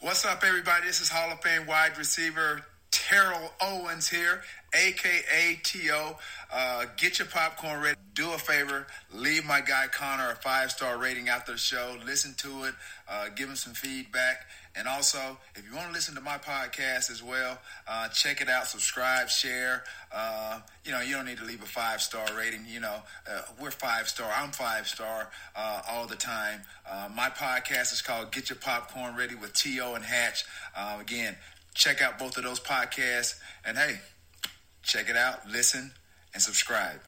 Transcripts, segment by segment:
What's up, everybody? This is Hall of Fame wide receiver Terrell Owens here, aka T.O. Uh, get your popcorn ready. Do a favor, leave my guy Connor a five star rating after the show. Listen to it, uh, give him some feedback. And also, if you want to listen to my podcast as well, uh, check it out, subscribe, share. Uh, you know, you don't need to leave a five star rating. You know, uh, we're five star. I'm five star uh, all the time. Uh, my podcast is called Get Your Popcorn Ready with T.O. and Hatch. Uh, again, check out both of those podcasts. And hey, check it out, listen, and subscribe.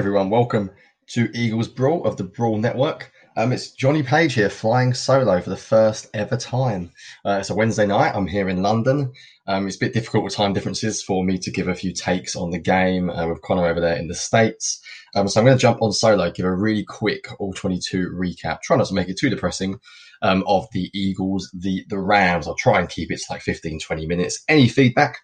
Everyone, welcome to Eagles Brawl of the Brawl Network. Um, it's Johnny Page here, flying solo for the first ever time. Uh, it's a Wednesday night. I'm here in London. Um, it's a bit difficult with time differences for me to give a few takes on the game uh, with Connor over there in the States. Um, so I'm going to jump on solo, give a really quick All 22 recap. Try not to make it too depressing um, of the Eagles, the, the Rams. I'll try and keep it to like 15, 20 minutes. Any feedback?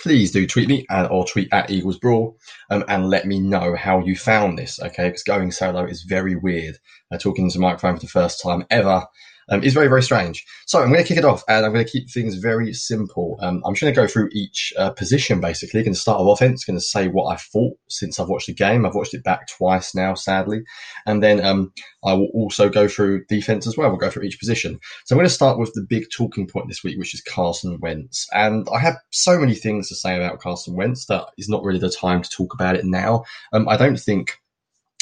Please do tweet me and, or tweet at Eagles Brawl um, and let me know how you found this. Okay, because going solo is very weird. Uh, talking to microphone for the first time ever um, is very, very strange. So I'm going to kick it off and I'm going to keep things very simple. Um, I'm just going to go through each uh, position basically. Going to start with offense, going to say what I thought since I've watched the game. I've watched it back twice now, sadly. And then um, I will also go through defense as well. We'll go through each position. So I'm going to start with the big talking point this week, which is Carson Wentz. And I have so many things to say about Carson Wentz that is not really the time to talk about it now. Um, I don't think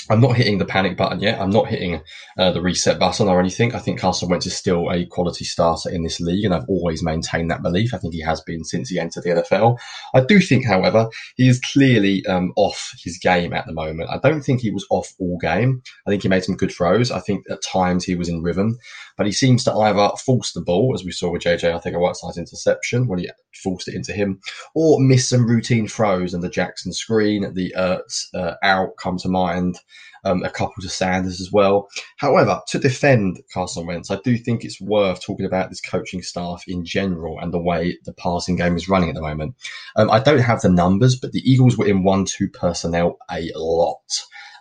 I'm not hitting the panic button yet. I'm not hitting uh, the reset button or anything. I think Carson Wentz is still a quality starter in this league, and I've always maintained that belief. I think he has been since he entered the NFL. I do think, however, he is clearly um, off his game at the moment. I don't think he was off all game. I think he made some good throws. I think at times he was in rhythm, but he seems to either force the ball, as we saw with JJ, Arcega-Whiteside's interception when he forced it into him, or miss some routine throws and the Jackson screen, the Ertz uh, out come to mind um, a couple to Sanders as well. However, to defend Carson Wentz, I do think it's worth talking about this coaching staff in general and the way the passing game is running at the moment. Um, I don't have the numbers, but the Eagles were in one-two personnel a lot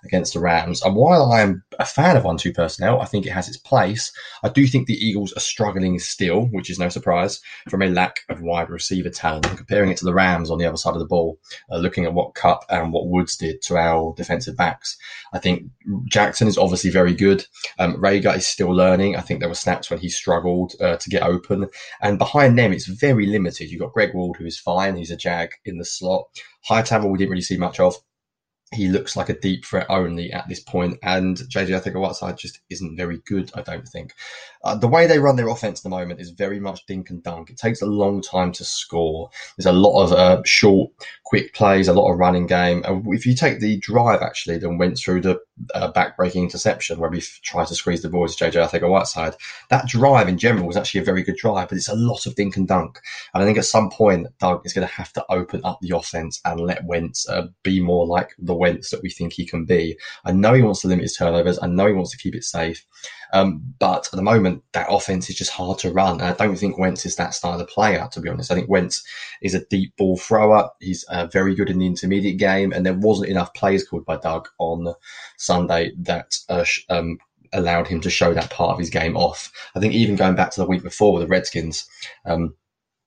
against the Rams. And while I am a fan of one two personnel, I think it has its place. I do think the Eagles are struggling still, which is no surprise, from a lack of wide receiver talent. And comparing it to the Rams on the other side of the ball, uh, looking at what Kupp and what Woods did to our defensive backs, I think Jackson is obviously very good. Um, Reagor is still learning. I think there were snaps when he struggled uh, to get open. And behind them, it's very limited. You've got Greg Ward, who is fine. He's a jag in the slot. High Hightower, we didn't really see much of he looks like a deep threat only at this point, and JJ Arcega-Whiteside just isn't very good. I don't think uh, the way they run their offense at the moment is very much dink and dunk. It takes a long time to score. There's a lot of uh, short, quick plays, a lot of running game. And if you take the drive actually, then went through the uh, back-breaking interception where we tried to squeeze the ball to JJ Arcega-Whiteside. That drive in general was actually a very good drive, but it's a lot of dink and dunk. And I think at some point Doug is going to have to open up the offense and let Wentz uh, be more like the Wentz that we think he can be. I know he wants to limit his turnovers. I know he wants to keep it safe. Um, but at the moment, that offense is just hard to run. And I don't think Wentz is that style of player, to be honest. I think Wentz is a deep ball thrower. He's uh, very good in the intermediate game. And there wasn't enough plays called by Doug on Sunday that uh, um, allowed him to show that part of his game off. I think even going back to the week before with the Redskins, um,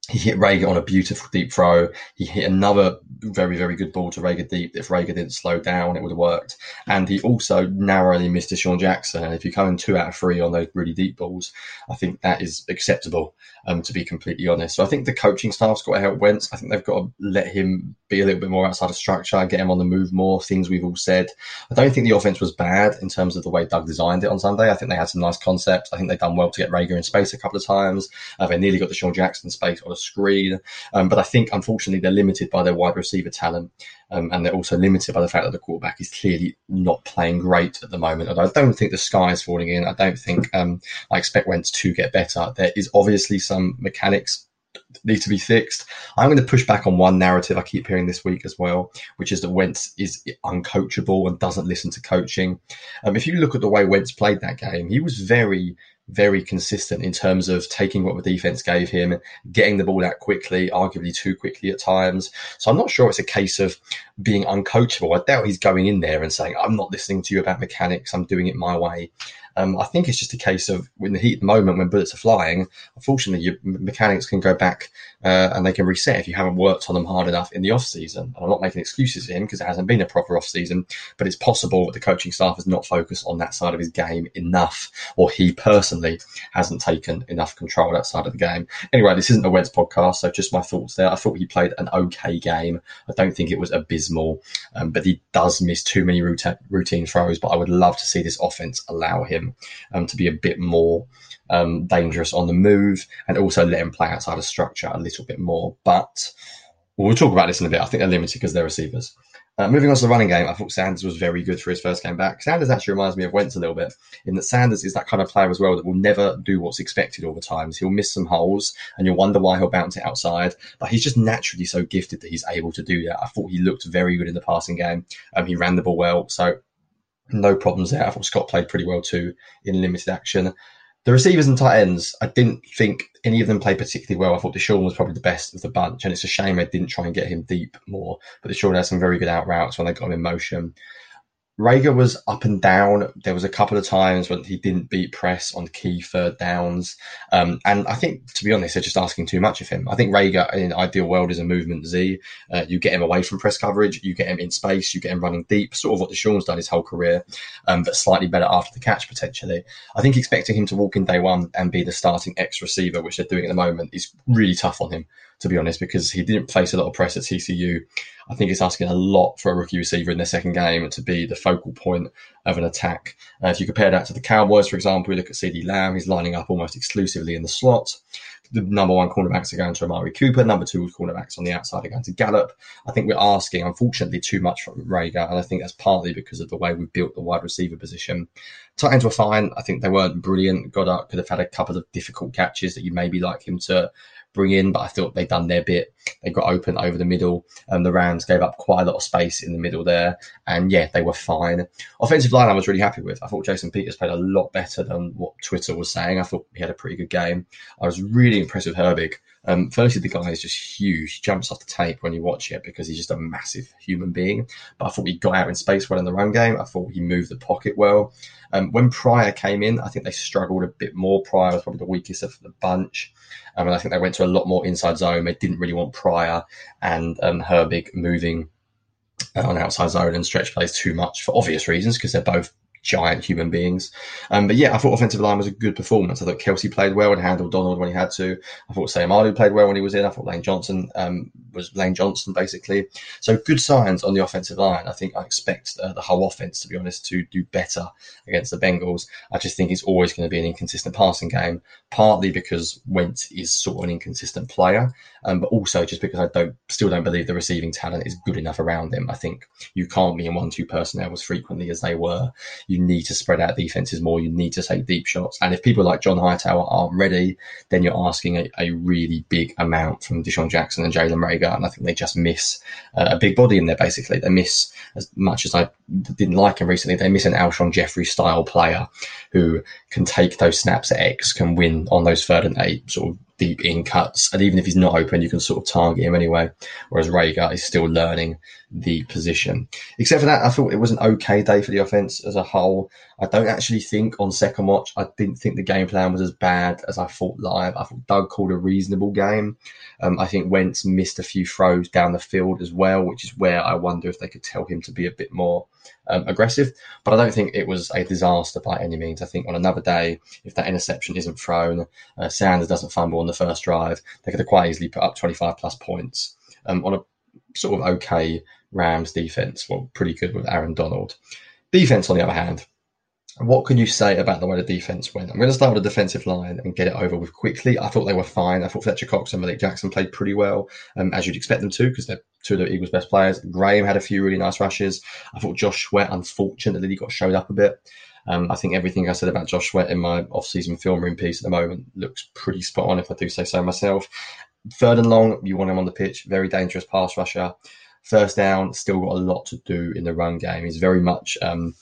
he hit Reagor on a beautiful deep throw. He hit another very, very good ball to Reagor deep. If Reagor didn't slow down, it would have worked. And he also narrowly missed DeSean Jackson. And if you come in two out of three on those really deep balls, I think that is acceptable. Um, to be completely honest. So I think the coaching staff's got to help Wentz. I think they've got to let him be a little bit more outside of structure, get him on the move more, things we've all said. I don't think the offense was bad in terms of the way Doug designed it on Sunday. I think they had some nice concepts. I think they've done well to get Reagor in space a couple of times. Uh, they nearly got DeSean Jackson space on a screen. Um, but I think, unfortunately, they're limited by their wide receiver talent. Um, and they're also limited by the fact that the quarterback is clearly not playing great at the moment. And I don't think the sky is falling in. I don't think um, I expect Wentz to get better. There is obviously some mechanics need to be fixed. I'm going to push back on one narrative I keep hearing this week as well, which is that Wentz is uncoachable and doesn't listen to coaching. Um, if you look at the way Wentz played that game, he was very very consistent in terms of taking what the defense gave him, and getting the ball out quickly, arguably too quickly at times. So I'm not sure it's a case of being uncoachable. I doubt he's going in there and saying, I'm not listening to you about mechanics, I'm doing it my way. Um, I think it's just a case of in the heat of the moment when bullets are flying, unfortunately, your mechanics can go back uh, and they can reset if you haven't worked on them hard enough in the off season. And I'm not making excuses for him because it hasn't been a proper off season, but it's possible that the coaching staff has not focused on that side of his game enough, or he personally hasn't taken enough control that side of the game. Anyway, this isn't a Wentz podcast, so just my thoughts there. I thought he played an okay game. I don't think it was abysmal, um, but he does miss too many routine throws. But I would love to see this offense allow him um, to be a bit more um, dangerous on the move and also let him play outside of structure a little bit more. But we'll talk about this in a bit. I think they're limited because they're receivers. Uh, moving on to the running game, I thought Sanders was very good for his first game back. Sanders actually reminds me of Wentz a little bit in that Sanders is that kind of player as well that will never do what's expected all the times. He'll miss some holes and you'll wonder why he'll bounce it outside, but he's just naturally so gifted that he's able to do that. I thought he looked very good in the passing game. Um, he ran the ball well. So no problems there. I thought Scott played pretty well too in limited action. The receivers and tight ends, I didn't think any of them played particularly well. I thought DeSean was probably the best of the bunch, and it's a shame they didn't try and get him deep more. But DeSean had some very good out routes when they got him in motion. Reagor was up and down. There was a couple of times when he didn't beat press on key third downs. Um, and I think, to be honest, they're just asking too much of him. I think Reagor in ideal world, is a movement Z. Uh, you get him away from press coverage, you get him in space, you get him running deep, sort of what DeSean's done his whole career, um, but slightly better after the catch, potentially. I think expecting him to walk in day one and be the starting X receiver, which they're doing at the moment, is really tough on him to be honest, because he didn't face a lot of press at TCU. I think it's asking a lot for a rookie receiver in their second game to be the focal point of an attack. Uh, if you compare that to the Cowboys, for example, we look at CeeDee Lamb, he's lining up almost exclusively in the slot. The number one cornerbacks are going to Amari Cooper. Number two cornerbacks on the outside are going to Gallup. I think we're asking, unfortunately, too much from Reagor, and I think that's partly because of the way we've built the wide receiver position. Tight ends were fine. I think they weren't brilliant. Goedert could have had a couple of difficult catches that you maybe like him to bring in, but I thought they'd done their bit. They got open over the middle, and the Rams gave up quite a lot of space in the middle there. And yeah, they were fine. Offensive line, I was really happy with. I thought Jason Peters played a lot better than what Twitter was saying. I thought he had a pretty good game. I was really impressed with Herbig. Um, firstly, the guy is just huge. He jumps off the tape when you watch it because he's just a massive human being. But I thought he got out in space well in the run game. I thought he moved the pocket well. Um, when Pryor came in, I think they struggled a bit more. Pryor was probably the weakest of the bunch. Um, and I think they went to a lot more inside zone. They didn't really want Pryor and um, Herbig moving uh, on outside zone and stretch plays too much for obvious reasons because they're both giant human beings. Um, but yeah, I thought offensive line was a good performance. I thought Kelce played well and handled Donald when he had to. I thought Seumalo played well when he was in. I thought Lane Johnson um, was Lane Johnson basically. So good signs on the offensive line. I think I expect uh, the whole offense, to be honest, to do better against the Bengals. I just think it's always going to be an inconsistent passing game, partly because Wentz is sort of an inconsistent player, um, but also just because I don't still don't believe the receiving talent is good enough around him. I think you can't be in one-two personnel as frequently as they were. You need to spread out defenses more. You need to take deep shots. And if people like John Hightower aren't ready, then you're asking a, a really big amount from DeSean Jackson and Jalen Reagor. And I think they just miss uh, a big body in there, basically. They miss, as much as I didn't like him recently, they miss an Alshon Jeffery style player who can take those snaps at X, can win on those third and eight sort of deep in cuts. And even if he's not open, you can sort of target him anyway. Whereas Reagor is still learning the position. Except for that, I thought it was an okay day for the offense as a whole. I don't actually think on second watch, I didn't think the game plan was as bad as I thought live. I thought Doug called a reasonable game. Um, I think Wentz missed a few throws down the field as well, which is where I wonder if they could tell him to be a bit more um, aggressive. But I don't think it was a disaster by any means. I think on another day, if that interception isn't thrown, uh, Sanders doesn't fumble on the first drive, they could have quite easily put up 25 plus points um, on a sort of okay Rams defense. Well, pretty good with Aaron Donald. Defense, on the other hand, what can you say about the way the defense went? I'm going to start with the defensive line and get it over with quickly. I thought they were fine. I thought Fletcher Cox and Malik Jackson played pretty well, um, as you'd expect them to, because they're two of the Eagles' best players. Graham had a few really nice rushes. I thought Josh Sweat, unfortunately, got showed up a bit. Um, I think everything I said about Josh Sweat in my off-season film room piece at the moment looks pretty spot on, if I do say so myself. Third and long, you want him on the pitch. Very dangerous pass rusher. First down, still got a lot to do in the run game. He's very much um,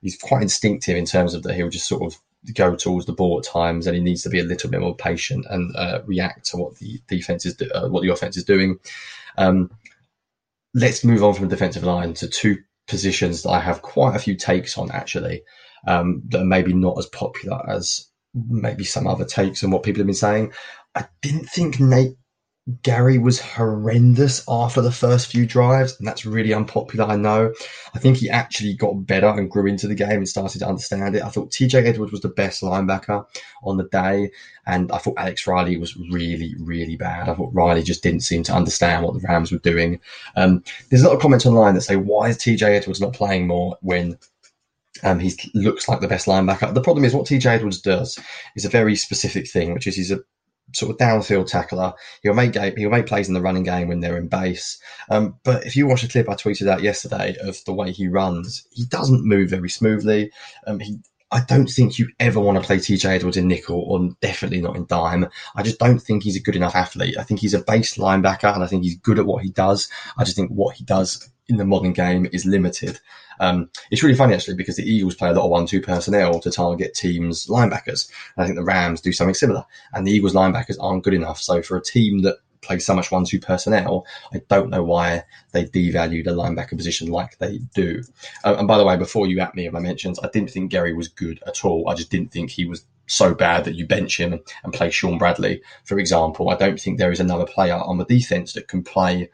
he's quite instinctive in terms of that he'll just sort of go towards the ball at times, and he needs to be a little bit more patient and uh, react to what the defense is, do- uh, what the offense is doing. Um, let's move on from the defensive line to two positions that I have quite a few takes on actually, um, that are maybe not as popular as maybe some other takes and what people have been saying. I didn't think Nate Gerry was horrendous after the first few drives, and that's really unpopular. I know. I think he actually got better and grew into the game and started to understand it. I thought TJ Edwards was the best linebacker on the day, and I thought Alex Riley was really, really bad. I thought Riley just didn't seem to understand what the Rams were doing. Um, there's a lot of comments online that say, "Why is TJ Edwards not playing more when um, he looks like the best linebacker. The problem is what TJ Edwards does is a very specific thing, which is he's a sort of downfield tackler. He'll make game, he'll make plays in the running game when they're in base. Um, but if you watch a clip I tweeted out yesterday of the way he runs, he doesn't move very smoothly. Um, he I don't think you ever want to play TJ Edwards in nickel or definitely not in dime. I just don't think he's a good enough athlete. I think he's a base linebacker and I think he's good at what he does. I just think what he does in the modern game is limited. Um, it's really funny actually because the Eagles play a lot of one-two personnel to target teams' linebackers. And I think the Rams do something similar, and the Eagles' linebackers aren't good enough. So for a team that plays so much one-two personnel, I don't know why they devalue the linebacker position like they do. Uh, and by the way, before you at me of my mentions, I didn't think Gerry was good at all. I just didn't think he was so bad that you bench him and play Shaun Bradley, for example. I don't think there is another player on the defense that can play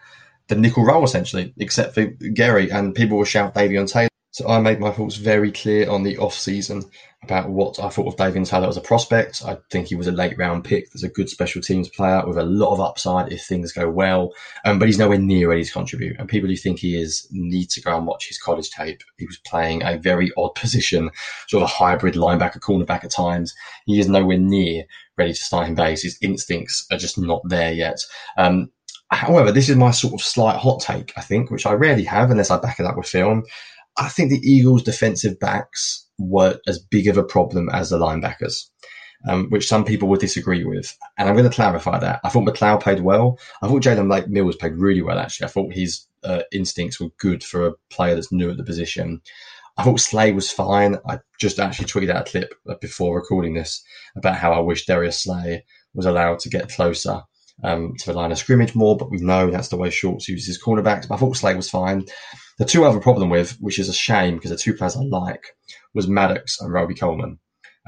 the nickel role essentially, except for Gerry, and people will shout Davion Taylor. So I made my thoughts very clear on the off season about what I thought of Davion Taylor as a prospect. I think he was a late round pick. There's a good special teams player with a lot of upside if things go well, um, but he's nowhere near ready to contribute. And people who think he is need to go and watch his college tape. He was playing a very odd position, sort of a hybrid linebacker, cornerback at times. He is nowhere near ready to start in base. His instincts are just not there yet. Um, However, this is my sort of slight hot take, I think, which I rarely have unless I back it up with film. I think the Eagles' defensive backs were as big of a problem as the linebackers, um, which some people would disagree with. And I'm going to clarify that. I thought McLeod played well. I thought Jalen Lake Mills played really well, actually. I thought his uh, instincts were good for a player that's new at the position. I thought Slay was fine. I just actually tweeted out a clip before recording this about how I wish Darius Slay was allowed to get closer um, to the line of scrimmage more, but we know that's the way Schwartz uses his cornerbacks. But I thought Slay was fine. The two I have a problem with, which is a shame because the two players I like, was Maddox and Robey Coleman.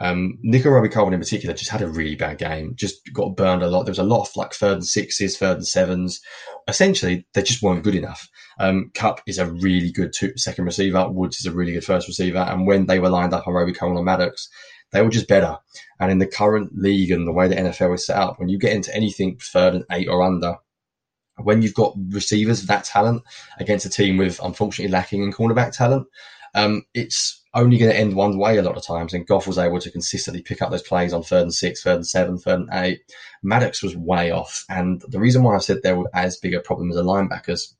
Um, Nickell Robey Coleman in particular just had a really bad game, just got burned a lot. There was a lot of like third and sixes, third and sevens. Essentially, they just weren't good enough. Um, Kupp is a really good two, second receiver. Woods is a really good first receiver. And when they were lined up on Robey Coleman and Maddox, they were just better. And in the current league and the way the NFL is set up, when you get into anything third and eight or under, when you've got receivers of that talent against a team with unfortunately lacking in cornerback talent, um, it's only going to end one way a lot of times. And Goff was able to consistently pick up those plays on third and six, third and seven, third and eight. Maddox was way off. And the reason why I said there were as big a problem as the linebackers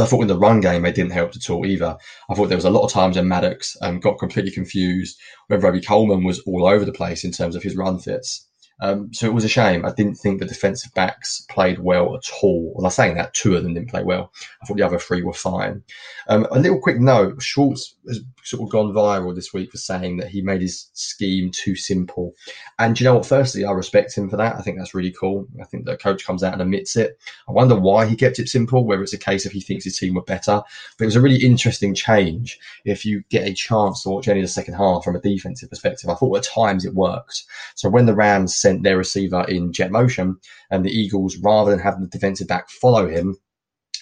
I thought in the run game they didn't help at all either. I thought there was a lot of times when Maddox um, got completely confused, when Robey Coleman was all over the place in terms of his run fits. Um, so it was a shame. I didn't think the defensive backs played well at all. Well, I'm saying that two of them didn't play well. I thought the other three were fine. Um, a little quick note: Schwartz has sort of gone viral this week for saying that he made his scheme too simple. And you know what? Firstly, I respect him for that. I think that's really cool. I think the coach comes out and admits it. I wonder why he kept it simple. Whether it's a case of he thinks his team were better, but it was a really interesting change. If you get a chance to watch any of the second half from a defensive perspective, I thought at times it worked. So when the Rams sent sent their receiver in jet motion, and the Eagles, rather than having the defensive back follow him,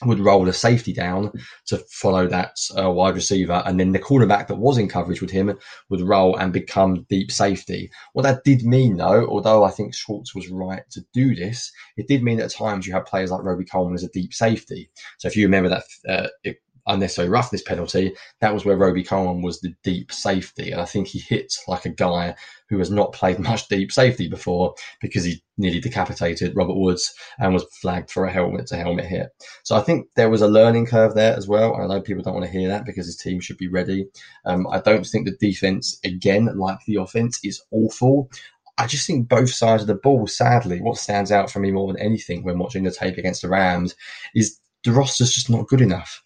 would roll a safety down to follow that uh, wide receiver, and then the cornerback that was in coverage with him would roll and become deep safety. What that did mean, though, although I think Schwartz was right to do this, it did mean that at times you have players like Robey-Coleman as a deep safety. So if you remember that uh, unnecessary roughness penalty, that was where Robey-Coleman was the deep safety. And I think he hit like a guy who has not played much deep safety before because he nearly decapitated Robert Woods and was flagged for a helmet to helmet hit. So I think there was a learning curve there as well. I know people don't want to hear that because his team should be ready. Um, I don't think the defense, again, like the offense, is awful. I just think both sides of the ball, sadly, what stands out for me more than anything when watching the tape against the Rams is the roster's just not good enough.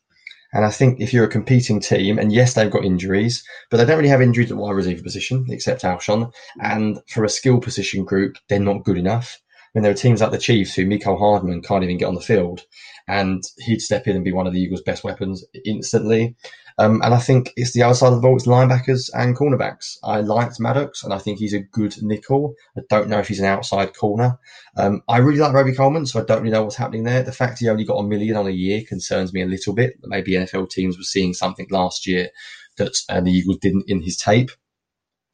And I think if you're a competing team, and yes, they've got injuries, but they don't really have injuries at wide receiver position, except Alshon. And for a skill position group, they're not good enough. I mean, there are teams like the Chiefs who Mecole Hardman can't even get on the field, and he'd step in and be one of the Eagles' best weapons instantly. Um, and I think it's the other side of the ball, it's linebackers and cornerbacks. I liked Maddox, and I think he's a good nickel. I don't know if he's an outside corner. Um, I really like Robey-Coleman, so I don't really know what's happening there. The fact he only got a million on a year concerns me a little bit. Maybe NFL teams were seeing something last year that uh, the Eagles didn't in his tape.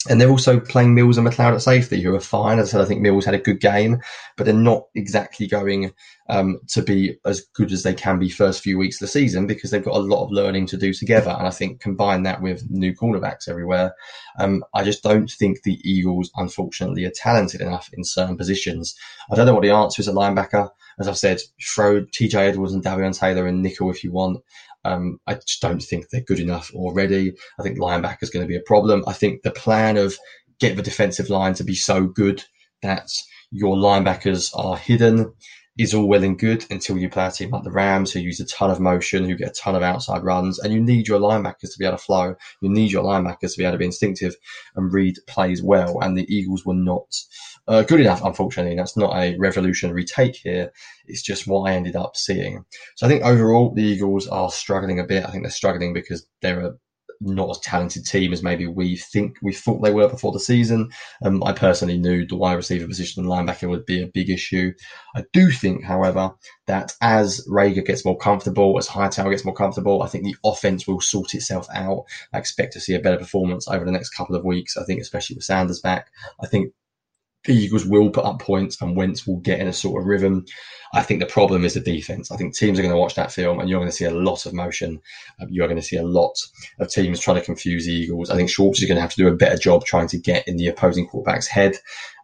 And they're also playing Mills and McLeod at safety, who are fine. As I said, I think Mills had a good game, but they're not exactly going um, to be as good as they can be first few weeks of the season because they've got a lot of learning to do together. And I think combine that with new cornerbacks everywhere, um, I just don't think the Eagles, unfortunately, are talented enough in certain positions. I don't know what the answer is at linebacker. As I've said, throw TJ Edwards and Davion Taylor and nickel if you want. Um, I just don't think they're good enough already. I think linebacker is going to be a problem. I think the plan of get the defensive line to be so good that your linebackers are hidden is all well and good until you play a team like the Rams who use a ton of motion, who get a ton of outside runs, and you need your linebackers to be able to flow. You need your linebackers to be able to be instinctive and read plays well. And the Eagles were not uh, good enough, unfortunately. That's not a revolutionary take here. It's just what I ended up seeing. So I think overall the Eagles are struggling a bit. I think they're struggling because they're a not as talented team as maybe we think we thought they were before the season. Um, I personally knew the wide receiver position and linebacker would be a big issue. I do think, however, that as Reagor gets more comfortable, as Hightower gets more comfortable, I think the offense will sort itself out. I expect to see a better performance over the next couple of weeks. I think, especially with Sanders back, I think the Eagles will put up points and Wentz will get in a sort of rhythm. I think the problem is the defense. I think teams are going to watch that film and you're going to see a lot of motion. Um, you are going to see a lot of teams trying to confuse the Eagles. I think Schwartz is going to have to do a better job trying to get in the opposing quarterback's head.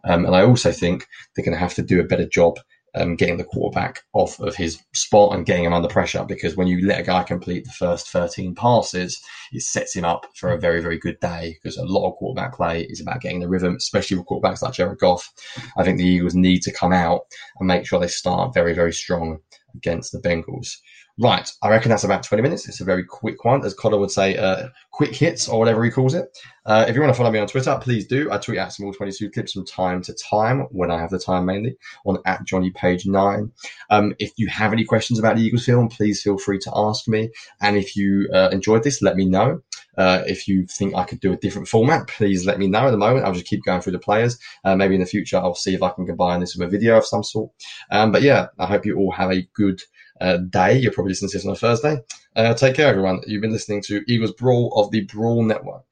Um, and I also think they're going to have to do a better job um, getting the quarterback off of his spot and getting him under pressure. Because when you let a guy complete the first 13 passes, it sets him up for a very, very good day. Because a lot of quarterback play is about getting the rhythm, especially with quarterbacks like Jared Goff. I think the Eagles need to come out and make sure they start very, very strong against the Bengals. Right, I reckon that's about 20 minutes. It's a very quick one, as Connor would say, uh, quick hits or whatever he calls it. Uh, if you want to follow me on Twitter, please do. I tweet out some all-22 clips from time to time when I have the time mainly on at Johnny Page 9. Um, if you have any questions about the Eagles film, please feel free to ask me. And if you uh, enjoyed this, let me know. Uh, if you think I could do a different format, please let me know. At the moment, I'll just keep going through the players. Uh, maybe in the future, I'll see if I can combine this with a video of some sort. Um, but yeah, I hope you all have a good uh, day. You're probably listening to this on a Thursday. Uh, take care, everyone. You've been listening to Eagles Brawl of the Brawl Network.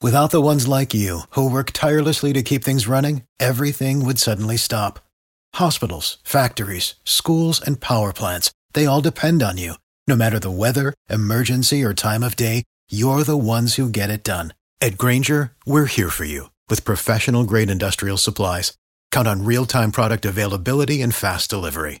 Without the ones like you, who work tirelessly to keep things running, everything would suddenly stop. Hospitals, factories, schools, and power plants, they all depend on you. No matter the weather, emergency, or time of day, you're the ones who get it done. At Grainger, we're here for you with professional grade industrial supplies. Count on real time product availability and fast delivery.